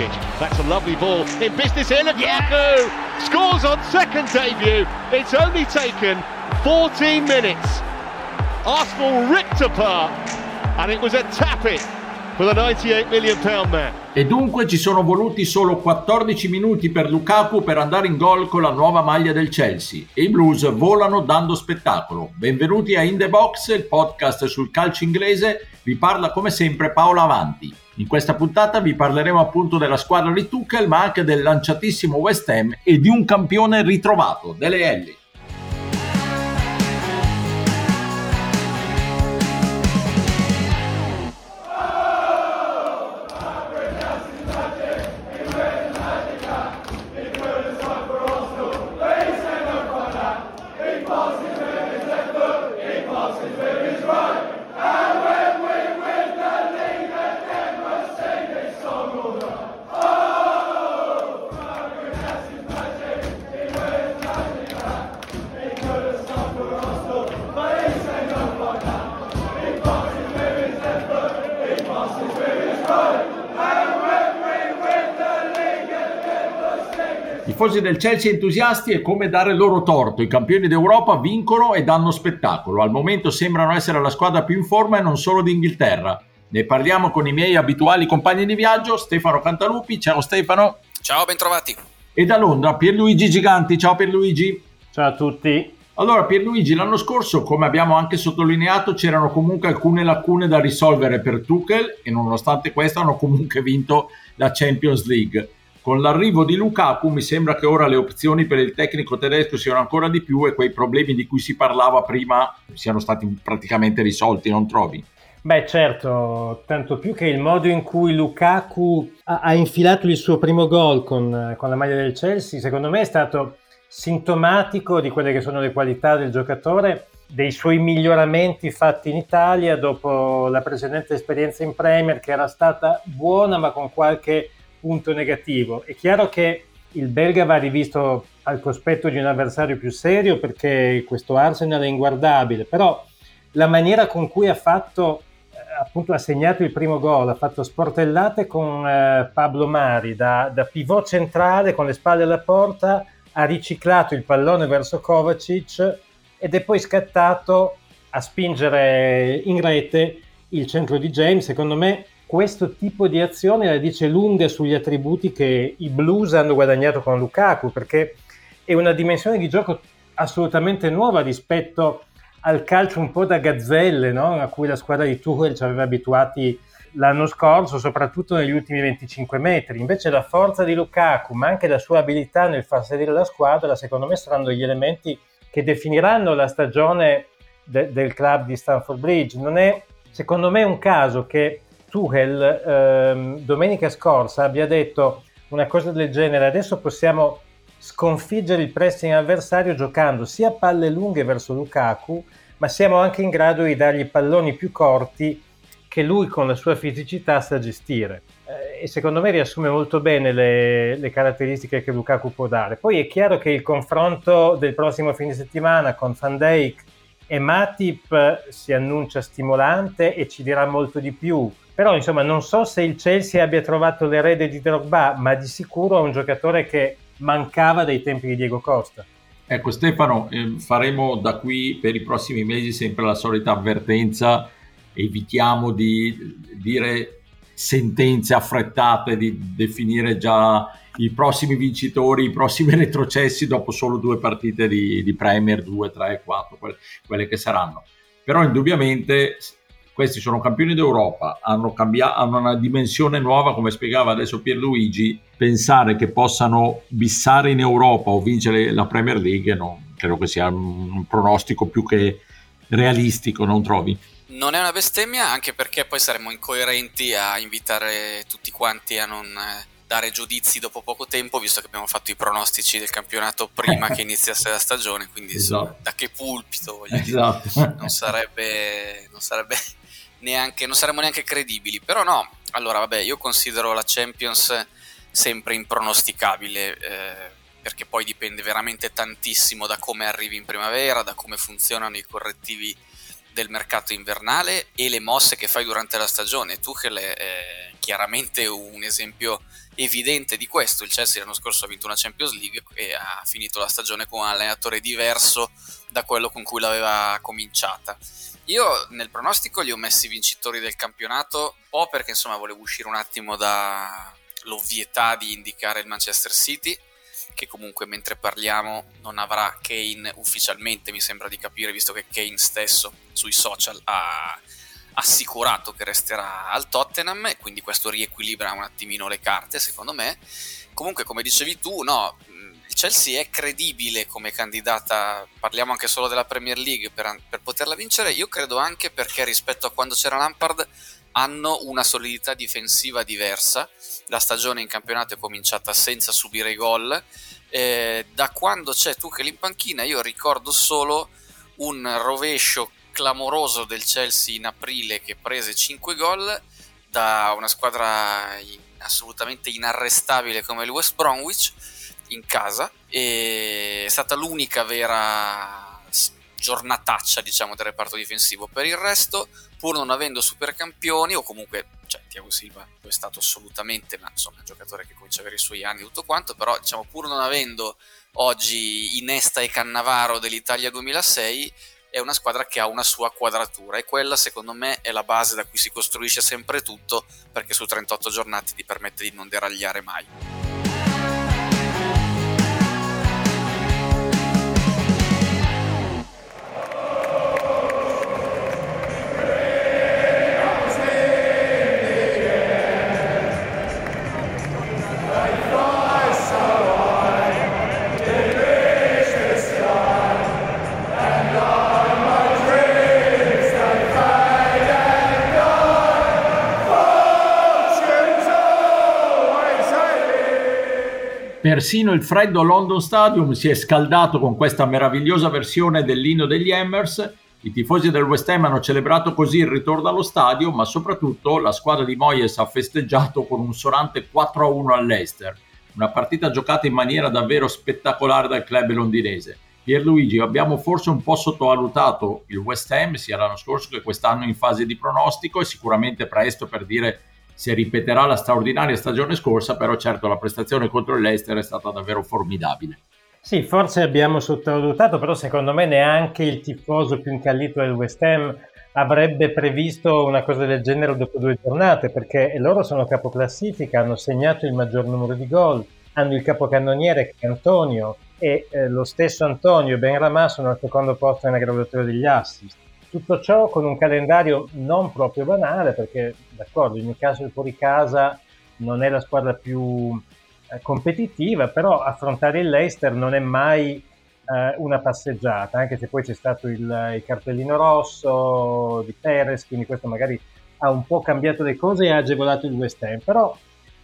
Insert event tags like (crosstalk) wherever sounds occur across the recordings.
Kovacic. That's a lovely ball in business here. Lukaku scores on second debut. It's only taken 14 minutes. Arsenal ripped apart, and it was a tap it for the 98 million pound man. E dunque ci sono voluti solo 14 minuti per Lukaku per andare in gol con la nuova maglia del Chelsea e i Blues volano dando spettacolo. Benvenuti a In The Box, il podcast sul calcio inglese. Vi parla come sempre Paolo Avanti. In questa puntata vi parleremo appunto della squadra di Tuchel, ma anche del lanciatissimo West Ham e di un campione ritrovato, delle Ellie. Tifosi del Chelsea entusiasti è come dare loro torto. I campioni d'Europa vincono e danno spettacolo. Al momento sembrano essere la squadra più in forma e non solo d'Inghilterra. Ne parliamo con i miei abituali compagni di viaggio, Stefano Cantalupi. Ciao Stefano. Ciao, bentrovati. E da Londra Pierluigi Giganti. Ciao Pierluigi. Ciao a tutti. Allora Pierluigi, l'anno scorso, come abbiamo anche sottolineato, c'erano comunque alcune lacune da risolvere per Tuchel e nonostante questo hanno comunque vinto la Champions League. Con l'arrivo di Lukaku mi sembra che ora le opzioni per il tecnico tedesco siano ancora di più e quei problemi di cui si parlava prima siano stati praticamente risolti, non trovi? Beh certo, tanto più che il modo in cui Lukaku ha, infilato il suo primo gol con, con la maglia del Chelsea, secondo me è stato sintomatico di quelle che sono le qualità del giocatore, dei suoi miglioramenti fatti in Italia dopo la precedente esperienza in Premier che era stata buona ma con qualche punto negativo. È chiaro che il belga va rivisto al cospetto di un avversario più serio perché questo Arsenal è inguardabile, però la maniera con cui ha fatto eh, appunto ha segnato il primo gol, ha fatto sportellate con eh, Pablo Mari da, da, pivot centrale con le spalle alla porta, ha riciclato il pallone verso Kovacic ed è poi scattato a spingere in rete il centro di James. Secondo me questo tipo di azione la dice lunga sugli attributi che i Blues hanno guadagnato con Lukaku, perché è una dimensione di gioco assolutamente nuova rispetto al calcio un po' da gazzelle, no? a cui la squadra di Tuchel ci aveva abituati l'anno scorso, soprattutto negli ultimi 25 metri. Invece la forza di Lukaku, ma anche la sua abilità nel far sedere la squadra, secondo me saranno gli elementi che definiranno la stagione de- del club di Stamford Bridge. Non è, secondo me, un caso che Tuchel ehm, domenica scorsa abbia detto una cosa del genere, adesso possiamo sconfiggere il pressing avversario giocando sia palle lunghe verso Lukaku, ma siamo anche in grado di dargli palloni più corti che lui con la sua fisicità sa gestire. Eh, e secondo me riassume molto bene le, le, caratteristiche che Lukaku può dare. Poi è chiaro che il confronto del prossimo fine settimana con Van Dijk e Matip si annuncia stimolante e ci dirà molto di più però insomma non so se il Chelsea abbia trovato l'erede di Drogba, ma di sicuro è un giocatore che mancava dai tempi di Diego Costa. Ecco Stefano, eh, faremo da qui per i prossimi mesi sempre la solita avvertenza, evitiamo di dire sentenze affrettate, di definire già i prossimi vincitori, i prossimi (laughs) retrocessi dopo solo due partite di, di Premier, due, tre, quattro, quelle, quelle che saranno. Però indubbiamente questi sono campioni d'Europa, hanno, cambiato, hanno una dimensione nuova, come spiegava adesso Pierluigi, pensare che possano bissare in Europa o vincere la Premier League no, credo che sia un pronostico più che realistico, non trovi? Non è una bestemmia, anche perché poi saremmo incoerenti a invitare tutti quanti a non eh, dare giudizi dopo poco tempo, visto che abbiamo fatto i pronostici del campionato prima che (laughs) iniziasse la stagione, quindi esatto. da che pulpito esatto. dire, non, sarebbe, non sarebbe (laughs) neanche, non saremmo neanche credibili. Però no, allora vabbè, io considero la Champions sempre impronosticabile. Eh, perché poi dipende veramente tantissimo da come arrivi in primavera, da come funzionano i correttivi del mercato invernale e le mosse che fai durante la stagione. Tuchel è chiaramente un esempio evidente di questo. Il Chelsea l'anno scorso ha vinto una Champions League e ha finito la stagione con un allenatore diverso da quello con cui l'aveva cominciata. Io nel pronostico li ho messi vincitori del campionato, un po' perché insomma volevo uscire un attimo dall'ovvietà di indicare il Manchester City, che comunque mentre parliamo non avrà Kane ufficialmente, mi sembra di capire, visto che Kane stesso sui social ha assicurato che resterà al Tottenham e quindi questo riequilibra un attimino le carte secondo me. Comunque come dicevi tu, no, il Chelsea è credibile come candidata, parliamo anche solo della Premier League per, per poterla vincere, io credo anche perché rispetto a quando c'era Lampard hanno una solidità difensiva diversa. La stagione in campionato è cominciata senza subire gol. Eh, da quando c'è Tuchel in panchina, io ricordo solo un rovescio clamoroso del Chelsea in aprile che prese 5 gol da una squadra assolutamente inarrestabile come il West Bromwich in casa. E è stata l'unica vera giornataccia diciamo del reparto difensivo per il resto pur non avendo supercampioni o comunque cioè Thiago Silva lo è stato assolutamente ma insomma è un giocatore che comincia a avere i suoi anni tutto quanto però diciamo pur non avendo oggi Inesta e Cannavaro dell'Italia 2006 è una squadra che ha una sua quadratura e quella secondo me è la base da cui si costruisce sempre tutto perché su 38 giornate ti permette di non deragliare mai. Persino il freddo London Stadium si è scaldato con questa meravigliosa versione dell'inno degli Hammers. I tifosi del West Ham hanno celebrato così il ritorno allo stadio, ma soprattutto la squadra di Moyes ha festeggiato con un sonante 4-1 all'Ester. Una partita giocata in maniera davvero spettacolare dal club londinese. Pierluigi, abbiamo forse un po' sottovalutato il West Ham sia l'anno scorso che quest'anno in fase di pronostico e sicuramente presto per dire se ripeterà la straordinaria stagione scorsa, però certo la prestazione contro l'Ester è stata davvero formidabile. Sì, forse abbiamo sottovalutato, però secondo me neanche il tifoso più incallito del West Ham avrebbe previsto una cosa del genere dopo due giornate, perché loro sono capoclassifica, hanno segnato il maggior numero di gol, hanno il capocannoniere che è Antonio e eh, lo stesso Antonio e Ben Ramà sono al secondo posto nella graduatoria degli assist. Tutto ciò con un calendario non proprio banale, perché d'accordo, in caso il fuori casa non è la squadra più eh, competitiva, però affrontare il Leicester non è mai eh, una passeggiata, anche se poi c'è stato il, il, cartellino rosso di Perez, quindi questo magari ha un po' cambiato le cose e ha agevolato il West Ham, però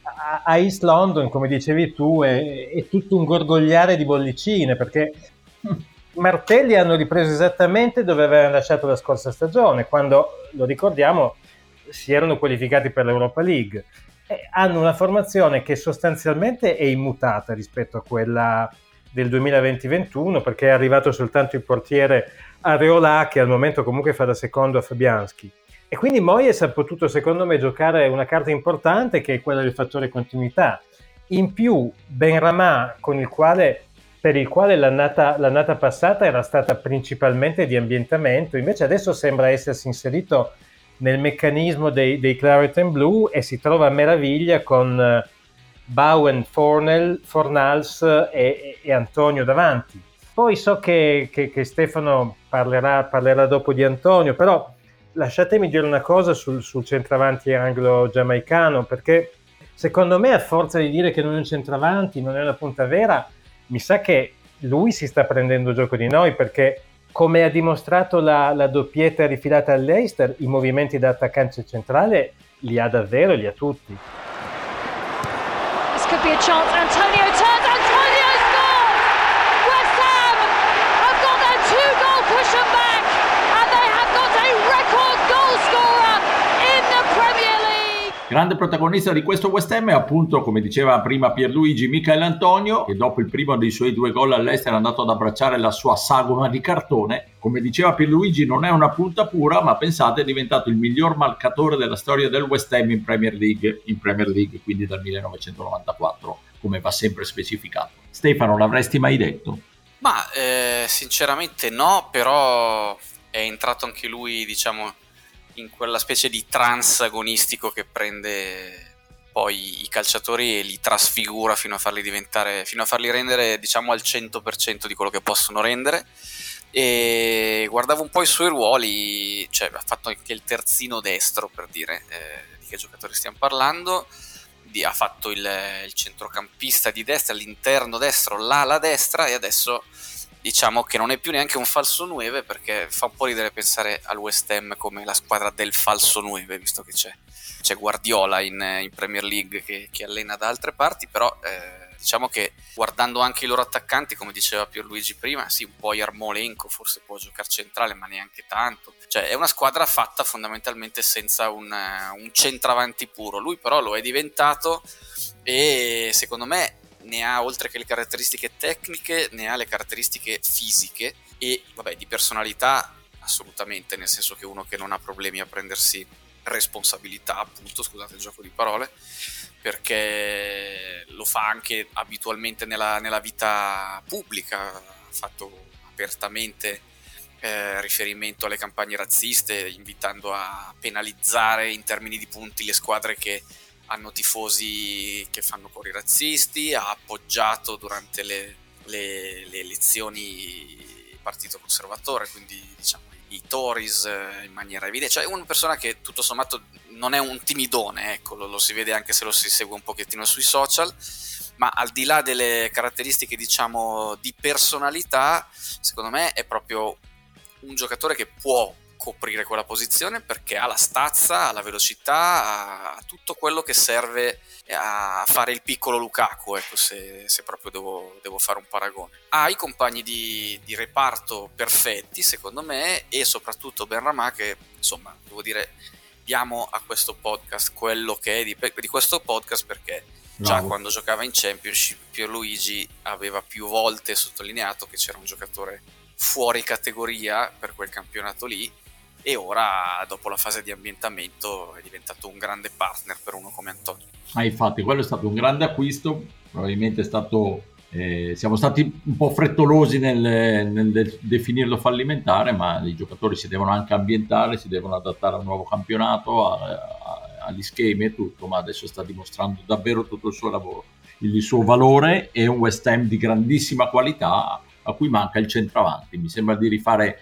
a, a East London, come dicevi tu, è, è tutto un gorgogliare di bollicine, perché martelli hanno ripreso esattamente dove avevano lasciato la scorsa stagione, quando, lo ricordiamo, si erano qualificati per l'Europa League. E hanno una formazione che sostanzialmente è immutata rispetto a quella del 2020-21 perché è arrivato soltanto il portiere Areola che al momento comunque fa da secondo a Fabianski. E quindi Moyes ha potuto secondo me giocare una carta importante che è quella del fattore continuità. In più Ben Ramà con il quale per il quale l'annata, l'annata, passata era stata principalmente di ambientamento, invece adesso sembra essersi inserito nel meccanismo dei, dei Claret and Blue e si trova a meraviglia con uh, Bowen, Fornell, Fornals e, e, Antonio davanti. Poi so che, che, che Stefano parlerà, parlerà, dopo di Antonio, però lasciatemi dire una cosa sul, sul centravanti anglo-giamaicano, perché secondo me a forza di dire che non è un centravanti, non è una punta vera, mi sa che lui si sta prendendo gioco di noi perché come ha dimostrato la, la doppietta rifilata all'Eister, i movimenti da attaccante centrale li ha davvero, li ha tutti. This could be a chance. Antonio scores! West Ham have got their two goal cushion back and they have got a record goal scorer in the Premier League. Grande protagonista di questo West Ham è appunto, come diceva prima Pierluigi, Michael Antonio, che dopo il primo dei suoi due gol all'estero è andato ad abbracciare la sua sagoma di cartone. Come diceva Pierluigi, non è una punta pura, ma pensate è diventato il miglior marcatore della storia del West Ham in Premier League, in Premier League quindi dal 1994, come va sempre specificato. Stefano, l'avresti mai detto? Ma eh, sinceramente no, però è entrato anche lui, diciamo, in quella specie di trance agonistico che prende poi i calciatori e li trasfigura fino a farli diventare, fino a farli rendere diciamo al 100% di quello che possono rendere. E guardavo un po' i suoi ruoli, cioè ha fatto anche il terzino destro per dire eh, di che giocatori stiamo parlando. Ha fatto il, il centrocampista di destra, l'interno destro, l'ala destra e adesso diciamo che non è più neanche un falso 9 perché fa un po' ridere pensare al West Ham come la squadra del falso 9 visto che c'è, c'è Guardiola in, in, Premier League che, che, allena da altre parti però eh, diciamo che guardando anche i loro attaccanti come diceva Pierluigi prima sì un po' Yarmolenko forse può giocare centrale ma neanche tanto. Cioè è una squadra fatta fondamentalmente senza un, un centravanti puro. Lui però lo è diventato e secondo me ne ha oltre che le caratteristiche tecniche, ne ha le caratteristiche fisiche e vabbè, di personalità assolutamente, nel senso che uno che non ha problemi a prendersi responsabilità, appunto, scusate il gioco di parole, perché lo fa anche abitualmente nella, nella vita pubblica, ha fatto apertamente eh, riferimento alle campagne razziste, invitando a penalizzare in termini di punti le squadre che hanno tifosi che fanno cori razzisti, ha appoggiato durante le, le, le elezioni il partito conservatore, quindi diciamo i Tories eh, in maniera evidente, cioè è una persona che tutto sommato non è un timidone, ecco, lo, lo si vede anche se lo si segue un pochettino sui social, ma al di là delle caratteristiche diciamo di personalità, secondo me è proprio un giocatore che può coprire quella posizione perché ha la stazza, ha la velocità, ha tutto quello che serve a fare il piccolo Lukaku, ecco, se, se proprio devo, devo, fare un paragone. Ha i compagni di, di, reparto perfetti, secondo me, e soprattutto Benramà che, insomma, devo dire, diamo a questo podcast quello che è di, di questo podcast perché già no. quando giocava in Championship Pierluigi aveva più volte sottolineato che c'era un giocatore fuori categoria per quel campionato lì e ora dopo la fase di ambientamento è diventato un grande partner per uno come Antonio. Ma infatti quello è stato un grande acquisto, probabilmente è stato, eh, siamo stati un po' frettolosi nel, nel de- definirlo fallimentare, ma i giocatori si devono anche ambientare, si devono adattare a un nuovo campionato, a, a, agli schemi e tutto, ma adesso sta dimostrando davvero tutto il suo lavoro, il suo valore è un West Ham di grandissima qualità a cui manca il centravanti. Mi sembra di rifare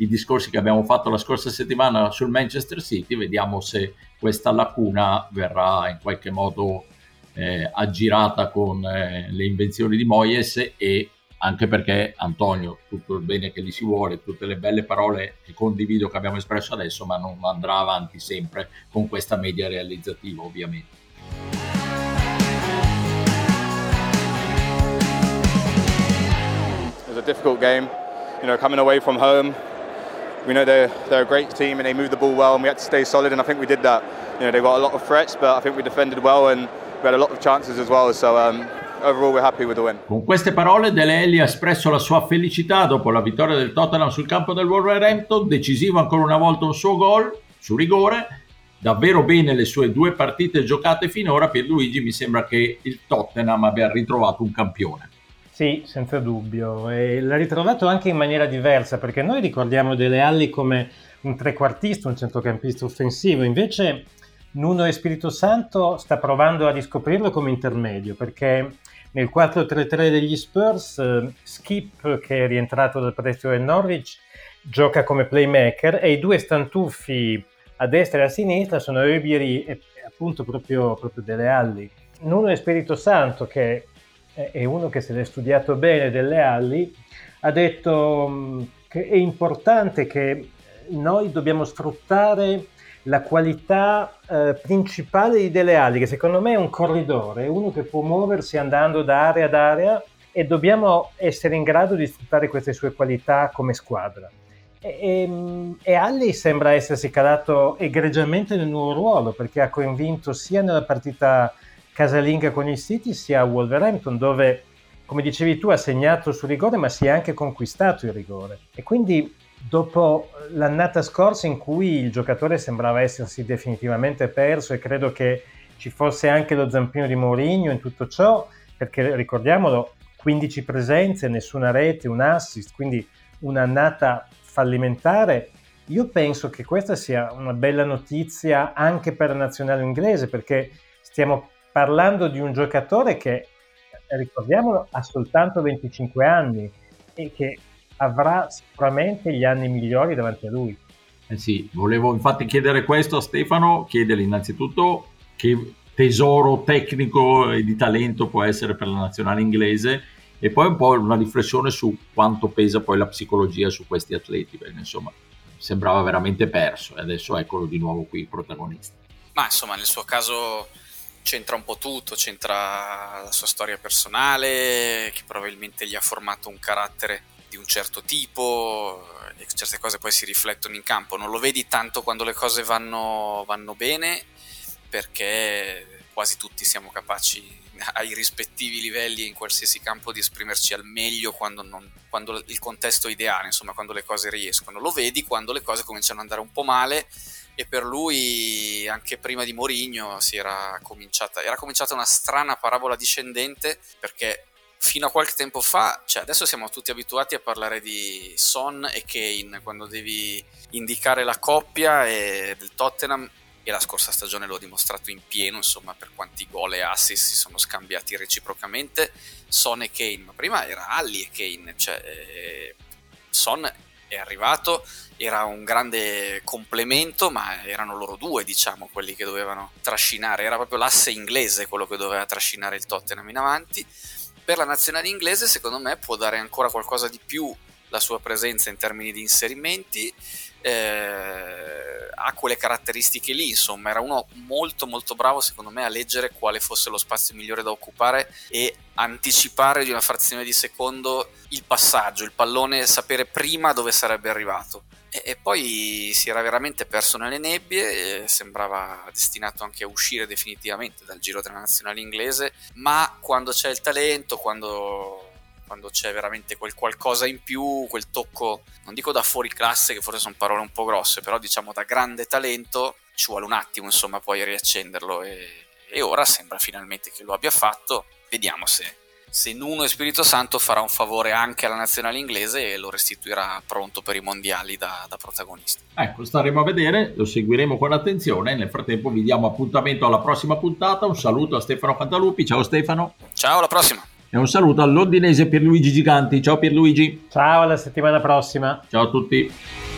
i discorsi che abbiamo fatto la scorsa settimana sul Manchester City, vediamo se questa lacuna verrà in qualche modo eh, aggirata con eh, le invenzioni di Moyes e anche perché Antonio, tutto il bene che gli si vuole, tutte le belle parole che condivido che abbiamo espresso adesso, ma non andrà avanti sempre con questa media realizzativa ovviamente. It was a difficult game, you know, coming away from home, we know they're, they're a great team and they move the ball well and we had to stay solid and I think we did that. You know, they got a lot of threats but I think we defended well and we had a lot of chances as well. So um, overall we're happy with the win. Con queste parole Dele Alli ha espresso la sua felicità dopo la vittoria del Tottenham sul campo del Wolverhampton, decisivo ancora una volta un suo gol su rigore. Davvero bene le sue due partite giocate finora, per Luigi mi sembra che il Tottenham abbia ritrovato un campione. Sì, senza dubbio. E l'ha ritrovato anche in maniera diversa, perché noi ricordiamo Dele Alli come un trequartista, un centrocampista offensivo, invece Nuno e Spirito Santo sta provando a riscoprirlo come intermedio, perché nel 4-3-3 degli Spurs eh, Skip, che è rientrato dal prestito del Norwich, gioca come playmaker e i due stantuffi a destra e a sinistra sono Ribery e appunto proprio, proprio Dele Alli. Nuno e Spirito Santo, che è uno che se l'è studiato bene delle Alli, ha detto mm, che è importante che noi dobbiamo sfruttare la qualità eh, principale di Dele Alli, che secondo me è un corridore, è uno che può muoversi andando da area ad area e dobbiamo essere in grado di sfruttare queste sue qualità come squadra. E, e, e Alli sembra essersi calato egregiamente nel nuovo ruolo perché ha convinto sia nella partita casalinga con il City sia a Wolverhampton dove come dicevi tu ha segnato sul rigore ma si è anche conquistato il rigore e quindi dopo l'annata scorsa in cui il giocatore sembrava essersi definitivamente perso e credo che ci fosse anche lo zampino di Mourinho in tutto ciò perché ricordiamolo 15 presenze, nessuna rete, un assist, quindi un'annata fallimentare. Io penso che questa sia una bella notizia anche per la nazionale inglese perché stiamo parlando di un giocatore che, ricordiamolo, ha soltanto 25 anni e che avrà sicuramente gli anni migliori davanti a lui. Eh sì, volevo infatti chiedere questo a Stefano, chiedergli innanzitutto che tesoro tecnico e di talento può essere per la nazionale inglese e poi un po' una riflessione su quanto pesa poi la psicologia su questi atleti, perché insomma sembrava veramente perso e adesso eccolo di nuovo qui protagonista. Ma insomma nel suo caso c'entra un po' tutto, c'entra la sua storia personale che probabilmente gli ha formato un carattere di un certo tipo e certe cose poi si riflettono in campo. Non lo vedi tanto quando le cose vanno, vanno bene perché quasi tutti siamo capaci (laughs) ai rispettivi livelli in qualsiasi campo di esprimerci al meglio quando, non, quando, il contesto è ideale, insomma quando le cose riescono. Lo vedi quando le cose cominciano ad andare un po' male e per lui anche prima di Mourinho si era cominciata, era cominciata una strana parabola discendente perché fino a qualche tempo fa, cioè adesso siamo tutti abituati a parlare di Son e Kane quando devi indicare la coppia e del Tottenham e la scorsa stagione l'ho dimostrato in pieno, insomma, per quanti gol e assist si sono scambiati reciprocamente Son e Kane, ma prima era Alli e Kane, cioè eh, Son è arrivato, era un grande complemento, ma erano loro due, diciamo, quelli che dovevano trascinare, era proprio l'asse inglese quello che doveva trascinare il Tottenham in avanti. Per la nazionale inglese, secondo me, può dare ancora qualcosa di più la sua presenza in termini di inserimenti. Eh, ha quelle caratteristiche lì, insomma, era uno molto molto bravo secondo me a leggere quale fosse lo spazio migliore da occupare e anticipare di una frazione di secondo il passaggio, il pallone, sapere prima dove sarebbe arrivato. E, e poi si era veramente perso nelle nebbie, sembrava destinato anche a uscire definitivamente dal giro della nazionale inglese, ma quando c'è il talento, quando quando c'è veramente quel qualcosa in più, quel tocco, non dico da fuori classe, che forse sono parole un po' grosse, però diciamo da grande talento, ci vuole un attimo insomma poi riaccenderlo e, e ora sembra finalmente che lo abbia fatto. Vediamo se, se Nuno e Spirito Santo farà un favore anche alla nazionale inglese e lo restituirà pronto per i mondiali da, da, protagonista. Ecco, staremo a vedere, lo seguiremo con attenzione. Nel frattempo vi diamo appuntamento alla prossima puntata. Un saluto a Stefano Cantalupi. Ciao Stefano. Ciao, alla prossima. E un saluto all'ondinese Pierluigi Giganti. Ciao Pierluigi. Ciao, alla settimana prossima. Ciao a tutti.